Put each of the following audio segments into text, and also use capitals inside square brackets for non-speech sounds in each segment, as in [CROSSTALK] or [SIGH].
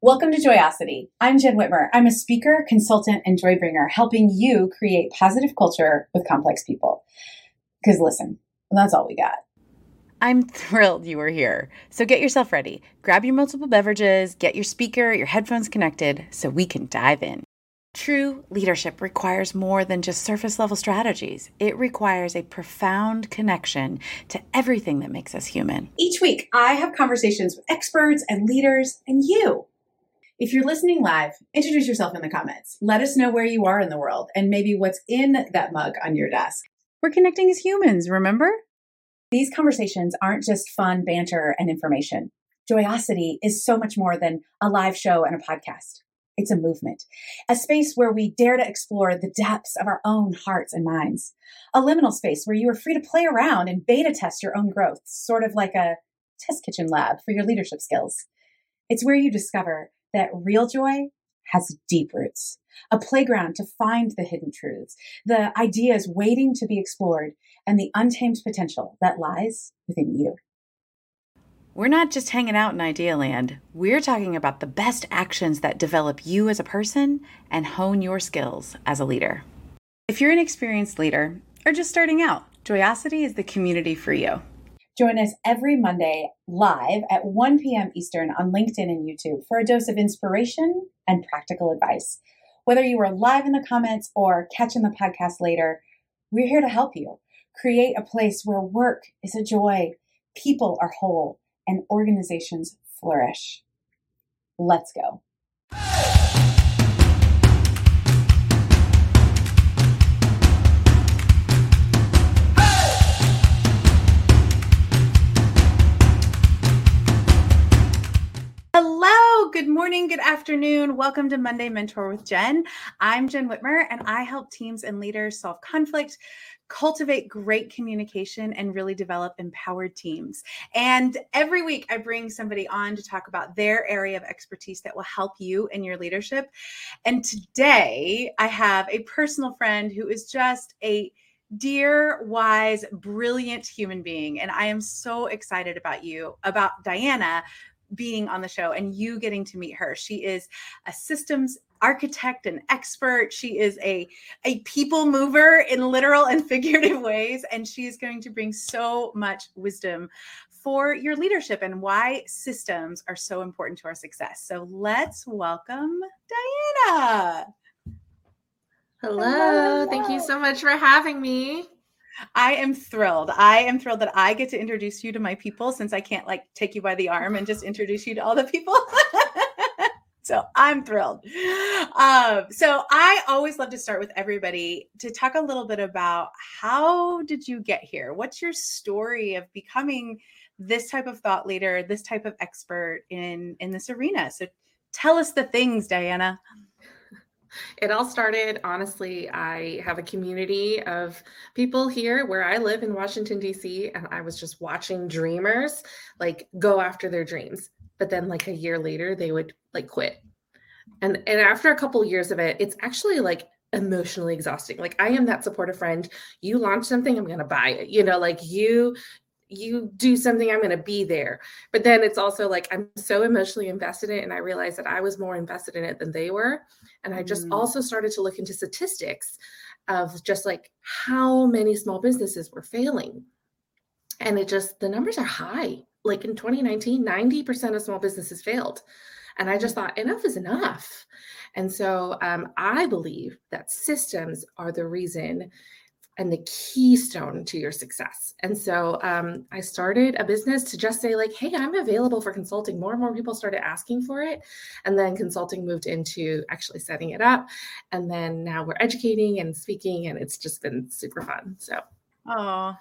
Welcome to Joyosity. I'm Jenn Whitmer. I'm a speaker, consultant, and joy bringer, helping you create positive culture with complex people. Because listen, that's all we got. I'm thrilled you are here. So get yourself ready. Grab your multiple beverages, get your speaker, your headphones connected so we can dive in. True leadership requires more than just surface level strategies. It requires a profound connection to everything that makes us human. Each week, I have conversations with experts and leaders and you. If you're listening live, introduce yourself in the comments. Let us know where you are in the world and maybe what's in that mug on your desk. We're connecting as humans, remember? These conversations aren't just fun banter and information. Joyosity is so much more than a live show and a podcast. It's a movement, a space where we dare to explore the depths of our own hearts and minds, a liminal space where you are free to play around and beta test your own growth, sort of like a test kitchen lab for your leadership skills. It's where you discover that real joy has deep roots, a playground to find the hidden truths, the ideas waiting to be explored, and the untamed potential that lies within you. We're not just hanging out in Idea Land. We're talking about the best actions that develop you as a person and hone your skills as a leader. If you're an experienced leader or just starting out, Joyosity is the community for you. Join us every Monday live at 1 p.m. Eastern on LinkedIn and YouTube for a dose of inspiration and practical advice. Whether you are live in the comments or catching the podcast later, we're here to help you create a place where work is a joy, people are whole, and organizations flourish. Let's go. Morning, good afternoon. Welcome to Monday Mentor with Jenn. I'm Jenn Whitmer, and I help teams and leaders solve conflict, cultivate great communication, and really develop empowered teams. And every week, I bring somebody on to talk about their area of expertise that will help you in your leadership. And today, I have a personal friend who is just a dear, wise, brilliant human being. And I am so excited about you, about Diana, being on the show and you getting to meet her. She is a systems architect and expert. She is a a people mover in literal and [LAUGHS] figurative ways and she is going to bring so much wisdom for your leadership and why systems are so important to our success. So let's welcome Diana. Hello. Hello. Thank you so much for having me. I am thrilled. I am thrilled that I get to introduce you to my people since I can't like take you by the arm and just introduce you to all the people. [LAUGHS] so I'm thrilled. Um, so I always love to start with everybody to talk a little bit about how did you get here? What's your story of becoming this type of thought leader, this type of expert in in this arena? So tell us the things, Diana. It all started, honestly, I have a community of people here where I live in Washington, D.C., and I was just watching dreamers like go after their dreams. But then, like a year later, they would like quit. And, and after a couple years of it, it's actually like emotionally exhausting. Like I am that supportive friend. You launch something, I'm going to buy it. You know, like you you do something, I'm going to be there. But then it's also like I'm so emotionally invested in it. And I realized that I was more invested in it than they were. And I just mm. also started to look into statistics of just like how many small businesses were failing. And it just, the numbers are high. Like in 2019, 90% of small businesses failed. And I just thought, enough is enough. And so um, I believe that systems are the reason and the keystone to your success. And so um, I started a business to just say, like, hey, I'm available for consulting. More and more people started asking for it. And then consulting moved into actually setting it up. And then now we're educating and speaking, and it's just been super fun. So Oh,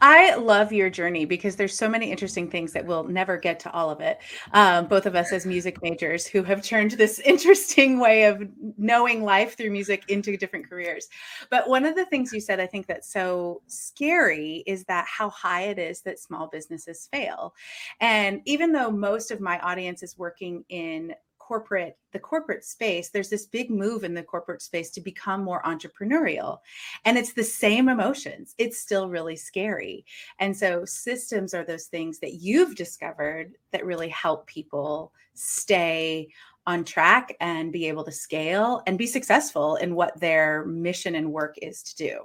I love your journey because there's so many interesting things that we'll never get to all of it. Um, both of us as music majors who have turned this [LAUGHS] interesting way of knowing life through music into different careers. But one of the things you said, I think that's so scary is that how high it is that small businesses fail. And even though most of my audience is working in corporate the corporate space there's this big move in the corporate space to become more entrepreneurial. And it's the same emotions. It's still really scary. And so systems are those things that you've discovered that really help people stay on track and be able to scale and be successful in what their mission and work is to do.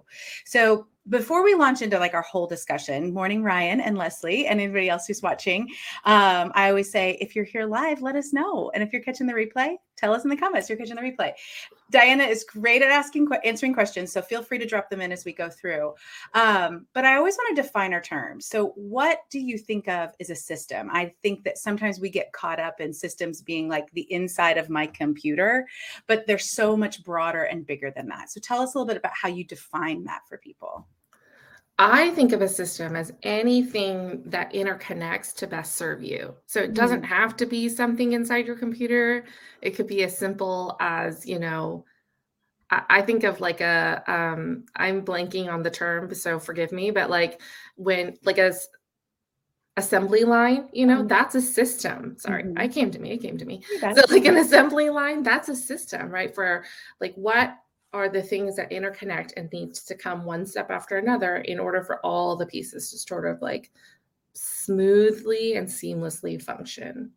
So before we launch into like our whole discussion, morning Ryan and Leslie and anybody else who's watching, um, I always say if you're here live, let us know, and if you're catching the replay, tell us in the comments you're catching the replay. Diana is great at asking answering questions, so feel free to drop them in as we go through. Um, but I always want to define our terms. So, what do you think of as a system? I think that sometimes we get caught up in systems being like the inside of my computer, but they're so much broader and bigger than that. So, tell us a little bit about how you define that for people. I think of a system as anything that interconnects to best serve you. So it doesn't mm. have to be something inside your computer. It could be as simple as, you know, I, I think of like a, um, I'm blanking on the term, so forgive me, but like when, like a assembly line, you know, mm-hmm. that's a system. Sorry, mm-hmm. I came to me, it came to me. So like an assembly line, that's a system, right? For like what are the things that interconnect and needs to come one step after another in order for all the pieces to sort of like smoothly and seamlessly function.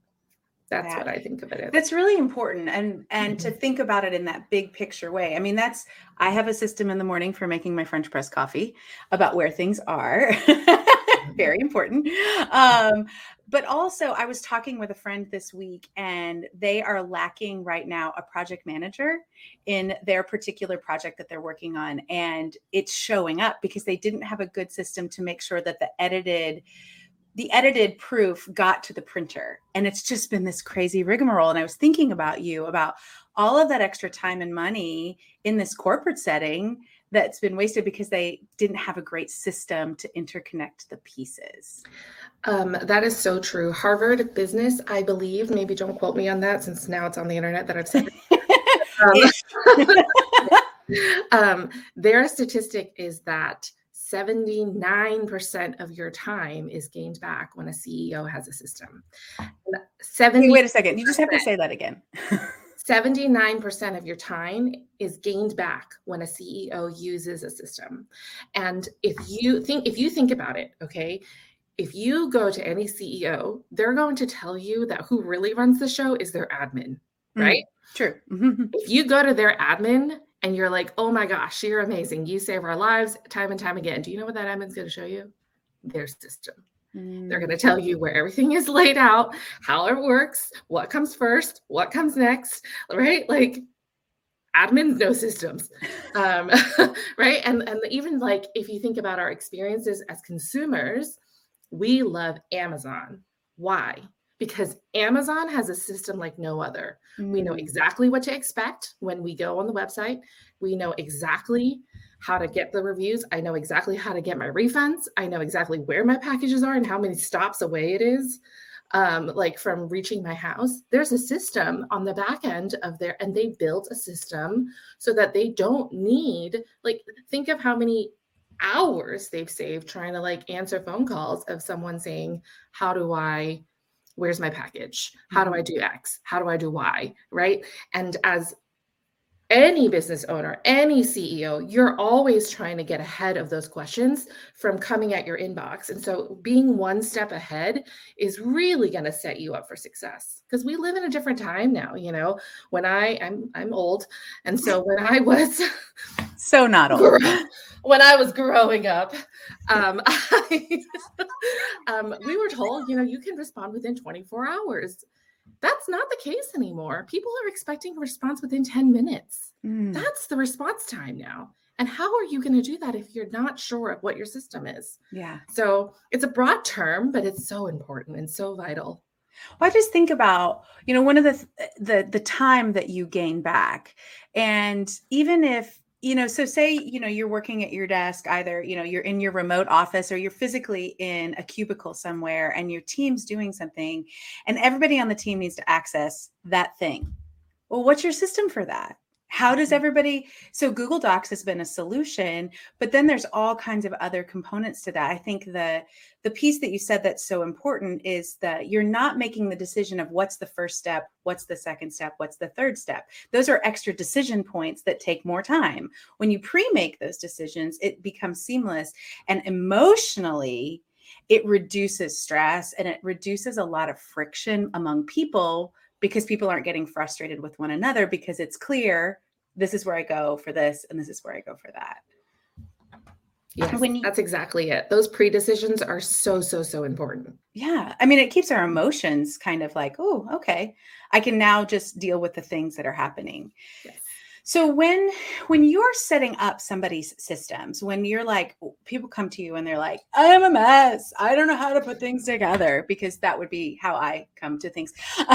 That's that, what i think of it as. that's really important and and mm-hmm. to think about it in that big picture way. I mean that's i have a system in the morning for making my french press coffee about where things are [LAUGHS] very important. Um, but also i was talking with a friend this week and they are lacking right now a project manager in their particular project that they're working on and it's showing up because they didn't have a good system to make sure that the edited the edited proof got to the printer. And it's just been this crazy rigmarole. And i was thinking about you about all of that extra time and money in this corporate setting that's been wasted because they didn't have a great system to interconnect the pieces. Um, that is so true. Harvard Business, I believe, maybe don't quote me on that since now it's on the internet that I've said. [LAUGHS] um, [LAUGHS] um, their statistic is that 79% of your time is gained back when a CEO has a system. 70 wait, wait a second. You just have to say that again. [LAUGHS] 79% of your time is gained back when a CEO uses a system. And if you think if you think about it, okay, if you go to any CEO, they're going to tell you that who really runs the show is their admin, mm, right? True. if you go to their admin and you're like, "Oh my gosh, you're amazing. You save our lives time and time again." Do you know what that admin's going to show you? Their system. They're going to tell you where everything is laid out, how it works, what comes first, what comes next, right? Like admins know systems, [LAUGHS] um, [LAUGHS] right? And and even like if you think about our experiences as consumers, we love Amazon. Why? Because Amazon has a system like no other. Mm. We know mm. exactly what to expect when we go on the website. We know exactly how to get the reviews. I know exactly how to get my refunds. I know exactly where my packages are and how many stops away it is. Um, like from reaching my house, there's a system on the back end of there, and they built a system so that they don't need, like, think of how many hours they've saved trying to like answer phone calls of someone saying, How do I where's my package how do i mm-hmm. do x how do i do y right and as any business owner, any CEO, you're always trying to get ahead of those questions from coming at your inbox. And so being one step ahead is really going to set you up for success because we live in a different time now, you know. When I I'm I'm old, and so when I was [LAUGHS] so not old. When I was growing up, um, [LAUGHS] I, um, we were told, you know, you can respond within 24 hours that's not the case anymore. People are expecting a response within 10 minutes. Mm. That's the response time now. And how are you going to do that if you're not sure of what your system is? Yeah. So it's a broad term, but it's so important and so vital. Well, I just think about, you know, one of the the the time that you gain back. And even if you know so say you know you're working at your desk either you know you're in your remote office or you're physically in a cubicle somewhere and your team's doing something and everybody on the team needs to access that thing. Well what's your system for that how does mm-hmm. everybody so google docs has been a solution but then there's all kinds of other components to that. I think the the piece that you said that's so important is that you're not making the decision of what's the first step what's the second step what's the third step. Those are extra decision points that take more time. When you pre-make those decisions it becomes seamless and emotionally it reduces stress and it reduces a lot of friction among people because people aren't getting frustrated with one another because it's clear this is where I go for this and this is where I go for that. Yes, you, that's exactly it. Those pre-decisions are so, so, so important. Yeah. I mean, it keeps our emotions kind of like, oh, okay. I can now just deal with the things that are happening. Yes. So when when you're setting up somebody's systems, when you're like people come to you and they're like, "I'm a mess. I don't know how to put things together," because that would be how I come to things. [LAUGHS]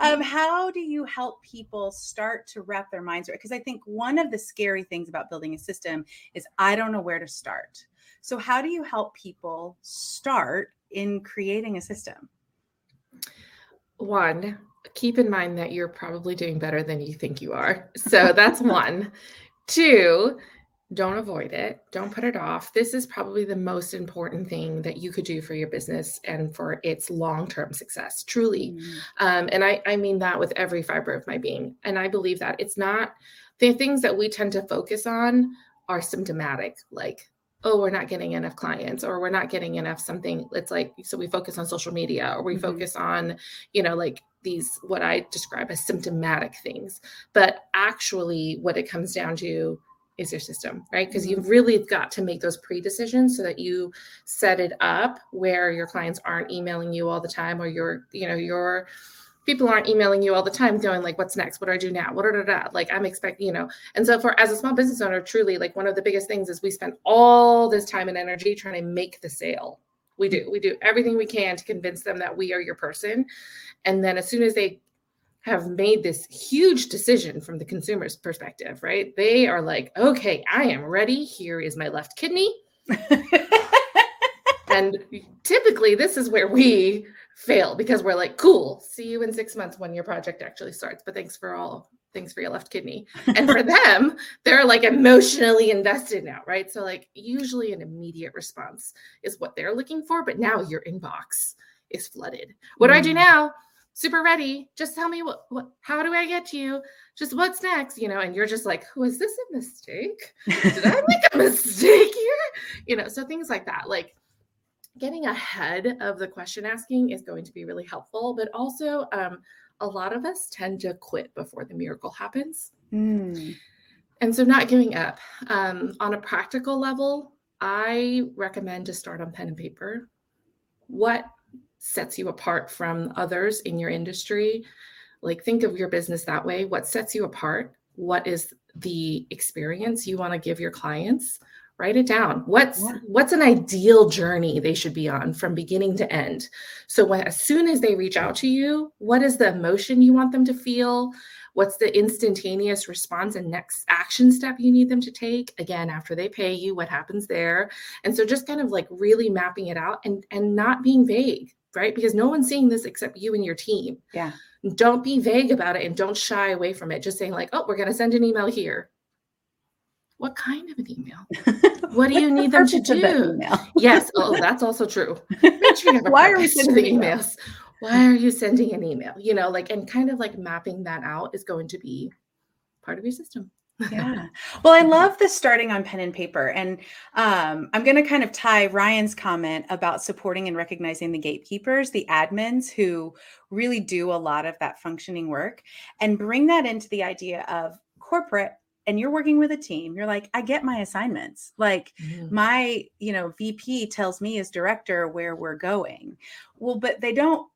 um, how do you help people start to wrap their minds around? Because I think one of the scary things about building a system is I don't know where to start. So how do you help people start in creating a system? One, keep in mind that you're probably doing better than you think you are. So that's [LAUGHS] one. Two, don't avoid it don't put it off this is probably the most important thing that you could do for your business and for its long-term success truly mm-hmm. um, and I, I mean that with every fiber of my being and i believe that it's not the things that we tend to focus on are symptomatic like oh we're not getting enough clients or we're not getting enough something it's like so we focus on social media or we mm-hmm. focus on you know like these what i describe as symptomatic things but actually what it comes down to is your system, right? Because you've mm-hmm. really got to make those pre decisions so that you set it up where your clients aren't emailing you all the time or your, you know, your people aren't emailing you all the time going like what's next what do i do now what da, da, da. like i'm expecting you know and so for as a small business owner truly like one of the biggest things is we spend all this time and energy trying to make the sale we do we do everything we can to convince them that we are your person and then as soon as they have made this huge decision from the consumer's perspective, right? They are like, okay, I am ready. Here is my left kidney. [LAUGHS] and typically, this is where we fail because we're like, cool, see you in six months when your project actually starts. But thanks for all, thanks for your left kidney. And for [LAUGHS] them, they're like emotionally invested now, right? So, like, usually an immediate response is what they're looking for. But now your inbox is flooded. What do I do mm. now? super ready. Just tell me what, what how do I get to you? Just what's next? You know, and you're just like, was this a mistake? Did I make a [LAUGHS] mistake here? You know, so things like that. Like getting ahead of the question asking is going to be really helpful, but also um, a lot of us tend to quit before the miracle happens. Mm. And so not giving up. Um, on a practical level, I recommend to start on pen and paper. What sets you apart from others in your industry like think of your business that way what sets you apart what is the experience you want to give your clients write it down what's yeah. what's an ideal journey they should be on from beginning to end so when as soon as they reach out to you what is the emotion you want them to feel what's the instantaneous response and next action step you need them to take again after they pay you what happens there and so just kind of like really mapping it out and and not being vague right? Because no one's seeing this except you and your team. Yeah. Don't be vague about it and don't shy away from it. Just saying, like, oh, we're going to send an email here. What kind of an email? [LAUGHS] What do you need them to do? yes. Oh, [LAUGHS] that's also true. [LAUGHS] Sure Why are we sending emails? Why are you sending an email? You know, like, and kind of like mapping that out is going to be part of your system yeah. Well, I love the starting on pen and paper. And um, I'm going to kind of tie Ryan's comment about supporting and recognizing the gatekeepers, the admins who really do a lot of that functioning work, and bring that into the idea of corporate. And you're working with a team. You're like, I get my assignments. Like mm-hmm. my, you know, VP tells me as director where we're going. Well, but they don't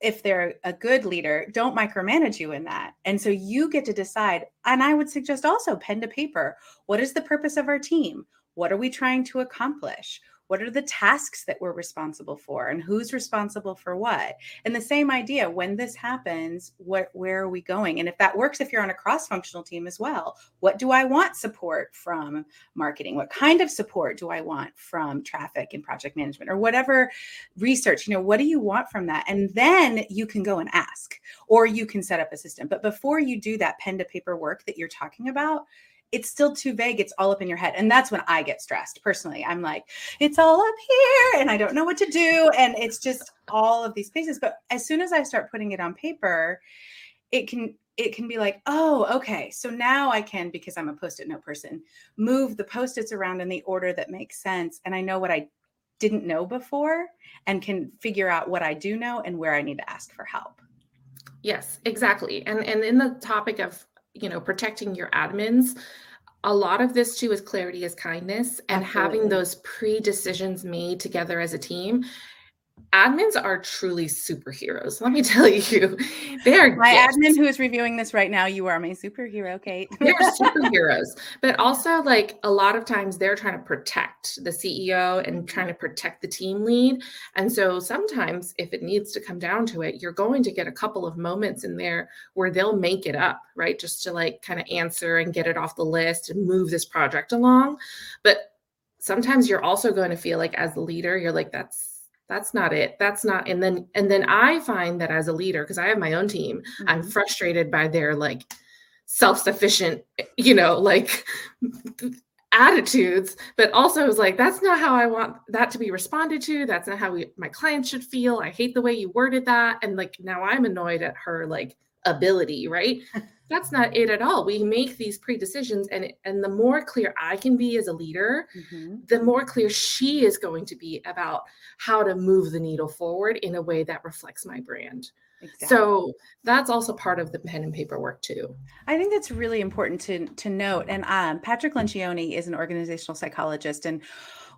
if they're a good leader, don't micromanage you in that. And so you get to decide. And I would suggest also pen to paper. What is the purpose of our team? What are we trying to accomplish? What are the tasks that we're responsible for and who's responsible for what? And the same idea when this happens what where are we going? And if that works if you're on a cross functional team as well what do i want support from marketing? What kind of support do i want from traffic and project management or whatever research? You know what do you want from that? And then you can go and ask or you can set up a system. But before you do that pen to paper work that you're talking about it's still too vague. It's all up in your head. And that's when I get stressed personally. I'm like, it's all up here and I don't know what to do. And it's just all of these spaces. But as soon as I start putting it on paper, it can it can be like, oh, okay. So now I can, because I'm a post-it note person, move the post-its around in the order that makes sense. And I know what I didn't know before and can figure out what I do know and where I need to ask for help. Yes, exactly. And and in the topic of, you know, protecting your admins, a lot of this too is clarity is kindness and Absolutely. having those pre-decisions made together as a team admins are truly superheroes. Let me [LAUGHS] tell you, they are my gifts. admin who is reviewing this right now. You are my superhero, Kate. they're [LAUGHS] superheroes, but also like a lot of times they're trying to protect the CEO and trying to protect the team lead. And so sometimes, if it needs to come down to it, you're going to get a couple of moments in there where they'll make it up, right, just to like kind of answer and get it off the list and move this project along. But sometimes you're also going to feel like as the leader, you're like, that's that's not it. That's not and then and then i find that as a leader because i have my own team mm-hmm. i'm frustrated by their like self-sufficient you know like attitudes but also was like that's not how i want that to be responded to. That's not how we, my clients should feel. I hate the way you worded that and like now i'm annoyed at her like ability [LAUGHS] right? That's not it at all. We make these pre-decisions and and the more clear i can be as a leader mm-hmm. the more clear she is going to be about how to move the needle forward in a way that reflects my brand. Exactly. so that's also part of the pen and paper work too. I think that's really important to to note and um, patrick lencioni is an organizational psychologist and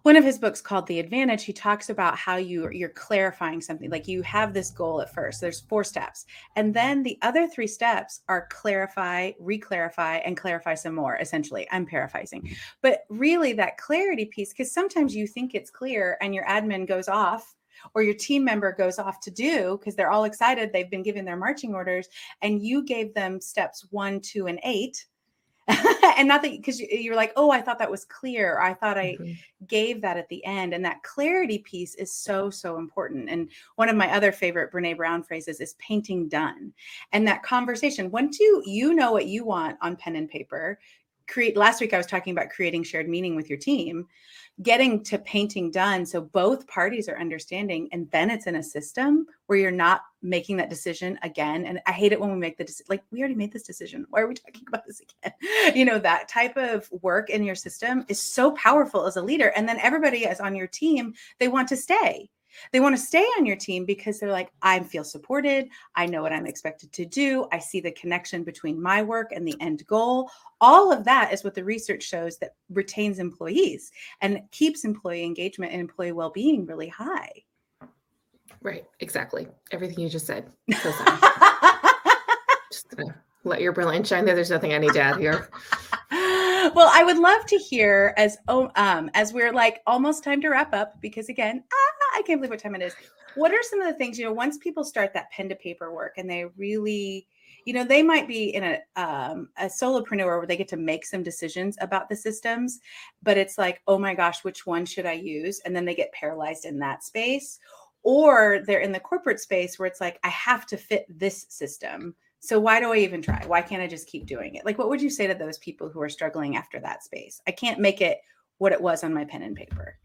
one of his books called the advantage he talks about how you you're clarifying something like you have this goal at first there's four steps and then the other three steps are clarify reclarify and clarify some more essentially i'm paraphrasing mm-hmm. but really that clarity piece because sometimes you think it's clear and your admin goes off or your team member goes off to do because they're all excited they've been given their marching orders and you gave them steps one two and eight [LAUGHS] and not that because you're like, oh, I thought that was clear. I thought I mm-hmm. gave that at the end. And that clarity piece is so, so important. And one of my other favorite Brene Brown phrases is painting done. And that conversation, once you you know what you want on pen and paper, create last week I was talking about creating shared meaning with your team getting to painting done so both parties are understanding and then it's in a system where you're not making that decision again and i hate it when we make the decision like we already made this decision. Why are we talking about this again? [LAUGHS] You know that type of work in your system is so powerful as a leader and then everybody is on your team they want to stay they want to stay on your team because they're like, I feel supported. I know what I'm expected to do. I see the connection between my work and the end goal. All of that is what the research shows that retains employees and keeps employee engagement and employee well being really high. Right. Exactly. Everything you just said. [LAUGHS] So just let your brilliance shine there. There's nothing I need to add here. well, I would love to hear as oh um as we're like almost time to wrap up because again, ah, I can't believe what time it is. What are some of the things you know once people start that pen to paper work and they really you know they might be in a um, a solopreneur where they get to make some decisions about the systems but it's like oh my gosh which one should i use and then they get paralyzed in that space or they're in the corporate space where it's like i have to fit this system so why do I even try? Why can't I just keep doing it? Like, what would you say to those people who are struggling after that space? I can't make it what it was on my pen and paper.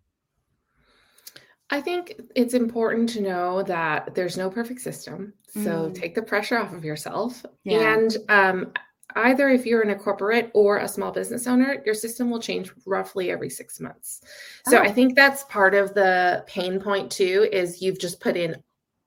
I think it's important to know that there's no perfect system. So mm. take the pressure off of yourself. Yeah. And um, either if you're in a corporate or a small business owner, your system will change roughly every six months. So oh. I think that's part of the pain point too, is you've just put in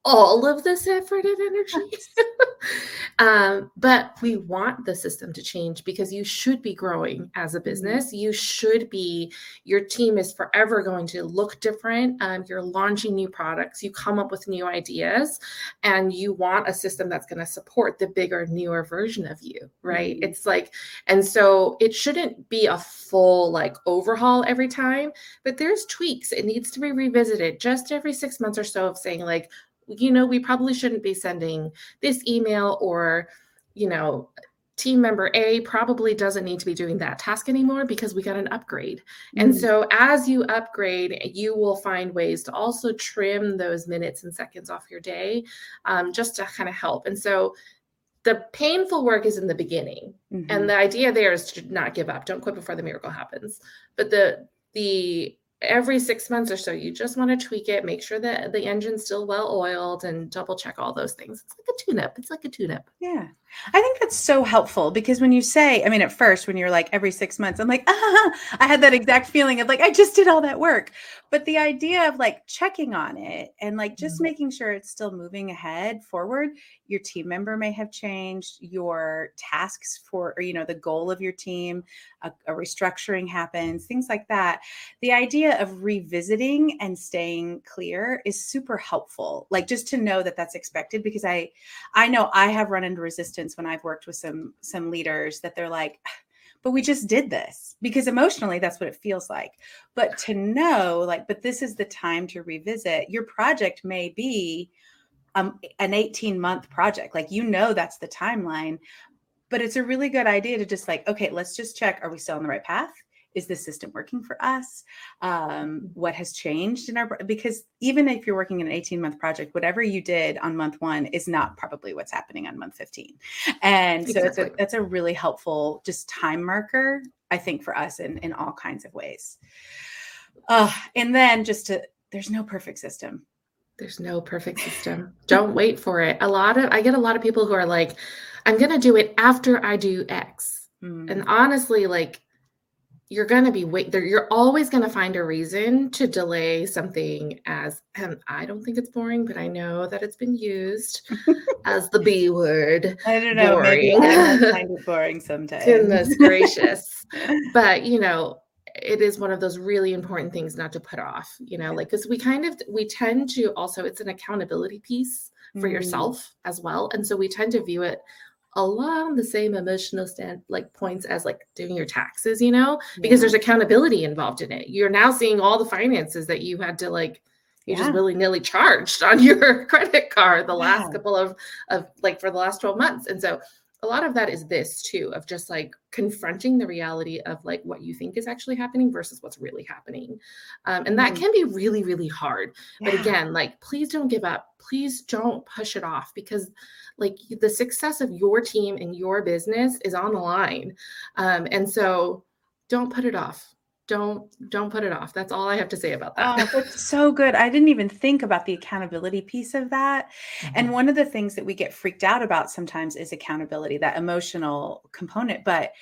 all of this effort and energy. [LAUGHS] [LAUGHS] um, but we want the system to change because you should be growing as a mm-hmm. business. You should be, your team is forever going to look different. Um, you're launching new products, you come up with new ideas, and you want a system that's going to support the bigger, newer version of you, right? Mm-hmm. It's like, and so it shouldn't be a full like overhaul every time, but there's tweaks. It needs to be revisited just every six months or so of saying, like, you know, we probably shouldn't be sending this email or, you know, team member A probably doesn't need to be doing that task anymore because we got an upgrade. Mm. And so as you upgrade, you will find ways to also trim those minutes and seconds off your day um, just to kind of help. And so the painful work is in the beginning. Mm-hmm. And the idea there is to not give up. Don't quit before the miracle happens. But the the every six months or so, you just want to tweak it, make sure that the engine's still well oiled, and double check all those things. It's like a tune up. It's like a tune up. Yeah. I think that's so helpful because when you say, I mean, at first, when you're like every six months, I'm like, ah, [LAUGHS] I had that exact feeling of like, I just did all that work. But the idea of like checking on it and like just mm-hmm. making sure it's still moving ahead forward, your team member may have changed, your tasks for, or, you know, the goal of your team, a, a restructuring happens, things like that. The idea of revisiting and staying clear is super helpful. Like just to know that that's expected because I, I know I have run into resistance when I've worked with some, some leaders that they're like, but we just did this because emotionally that's what it feels like. But to know like but this is the time to revisit your project may be um, an 18 month project like you know that's the timeline but it's a really good idea to just like okay let's just check are we still on the right path is the system working for us? Um, what has changed in our because even if you're working in an 18 month project whatever you did on month one is not probably what's happening on month 15 and so exactly. it's a, that's a really helpful just time marker i think for us in in all kinds of ways. Uh, and then just to there's no perfect system. There's no perfect system. Don't wait for it. A lot of i get a lot of people who are like i'm going to do it after i do x. Mm. and honestly like you're going to be wait there you're always going to find a reason to delay something as and i don't think it's boring but i know that it's been used [LAUGHS] as the b word i don't know boring. maybe I [LAUGHS] find it boring sometimes goodness [LAUGHS] gracious but you know it is one of those really important things not to put off you know like because we kind of we tend to also it's an accountability piece for mm. yourself as well and so we tend to view it along the same emotional stand like points as like doing your taxes you know because yeah. there's accountability involved in it you're now seeing all the finances that you had to like you yeah. just willy-nilly charged [LAUGHS] on your credit card the last yeah. couple of of like for the last 12 months and so a lot of that is this too of just like confronting the reality of like what you think is actually happening versus what's really happening. Um, and that mm. can be really really hard. Yeah. but again like please don't give up. Please don't push it off because like the success of your team and your business is on the line. Um, and so don't put it off don't don't put it off. That's all i have to say about that. Oh, that's so good. I didn't even think about the accountability piece of that. Mm-hmm. and one of the things that we get freaked out about sometimes is accountability that emotional component. But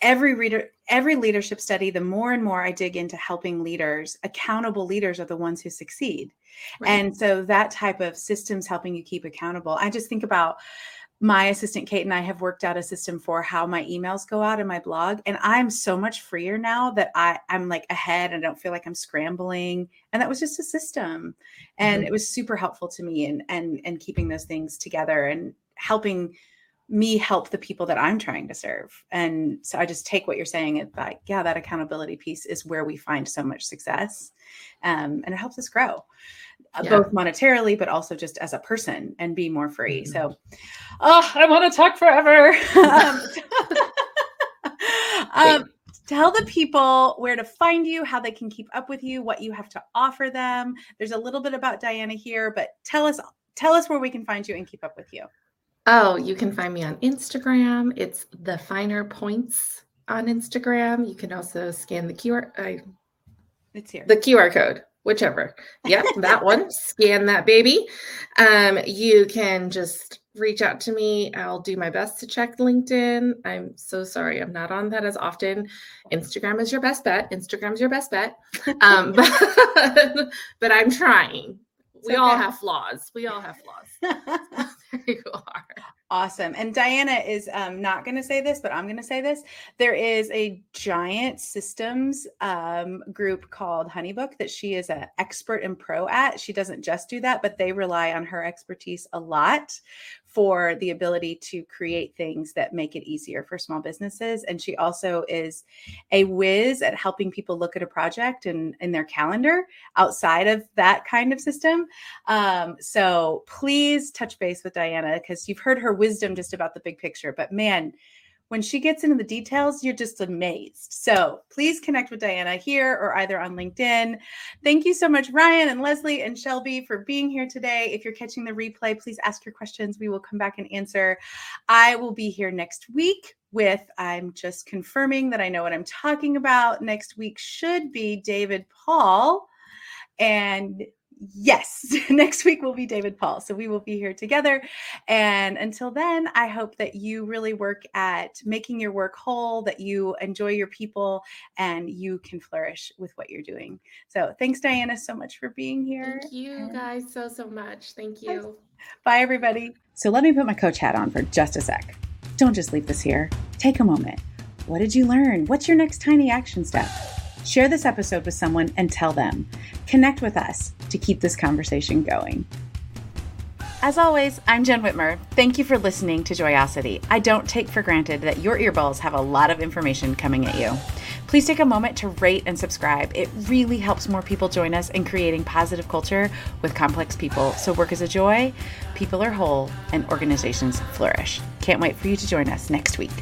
every reader every leadership study the more and more i dig into helping leaders accountable leaders are the ones who succeed. Right. and so that type of systems helping you keep accountable i just think about my assistant Kate and I have worked out a system for how my emails go out in my blog. And I'm so much freer now that I, I'm like ahead and I don't feel like I'm scrambling. And that was just a system. And mm-hmm. it was super helpful to me and and and keeping those things together and helping me help the people that I'm trying to serve. And so I just take what you're saying and like, yeah, that accountability piece is where we find so much success. Um, and it helps us grow. Uh, yeah. both monetarily, but also just as a person and be more free. Mm-hmm. So, oh, I want to talk forever. [LAUGHS] um, [LAUGHS] um, tell the people where to find you, how they can keep up with you, what you have to offer them. There's a little bit about Diana here, but tell us tell us where we can find you and keep up with you. Oh, you can find me on Instagram. It's the finer points on Instagram. You can also scan the QR. It's here. The QR code whichever. Yep, that one. [LAUGHS] Scan that baby. Um, you can just reach out to me. I'll do my best to check LinkedIn. I'm so sorry, I'm not on that as often. Instagram is your best bet. Instagram's your best bet. Um, [LAUGHS] but, [LAUGHS] but I'm trying. We okay. all have flaws. We all have flaws. there you are. Awesome. And Diana is um, not going to say this, but I'm going to say this. There is a giant systems um, group called Honeybook that she is an expert and pro at. She doesn't just do that, but they rely on her expertise a lot for the ability to create things that make it easier for small businesses. And she also is a whiz at helping people look at a project and in their calendar outside of that kind of system. Um, so please touch base with Diana because you've heard her wisdom just about the big picture. But man, when she gets into the details, you're just amazed. So please connect with Diana here or either on LinkedIn. Thank you so much, Ryan and Leslie and Shelby, for being here today. If you're catching the replay, please ask your questions. We will come back and answer. I will be here next week with I'm just confirming that I know what I'm talking about. Next week should be David Paul. And yes, [LAUGHS] next week will be David Paul. So we will be here together. And until then, I hope that you really work at making your work whole, that you enjoy your people, and you can flourish with what you're doing. So thanks, Diana, so much for being here. Thank you guys so, so much. Thank you. Bye, everybody. So let me put my coach hat on for just a sec. Don't just leave this here. Take a moment. What did you learn? What's your next tiny action step? Share this episode with someone and tell them. Connect with us to keep this conversation going. As always, I'm Jenn Whitmer. Thank you for listening to Joyosity. I don't take for granted that your earballs have a lot of information coming at you. Please take a moment to rate and subscribe. It really helps more people join us in creating positive culture with complex people. So work is a joy, people are whole, and organizations flourish. Can't wait for you to join us next week.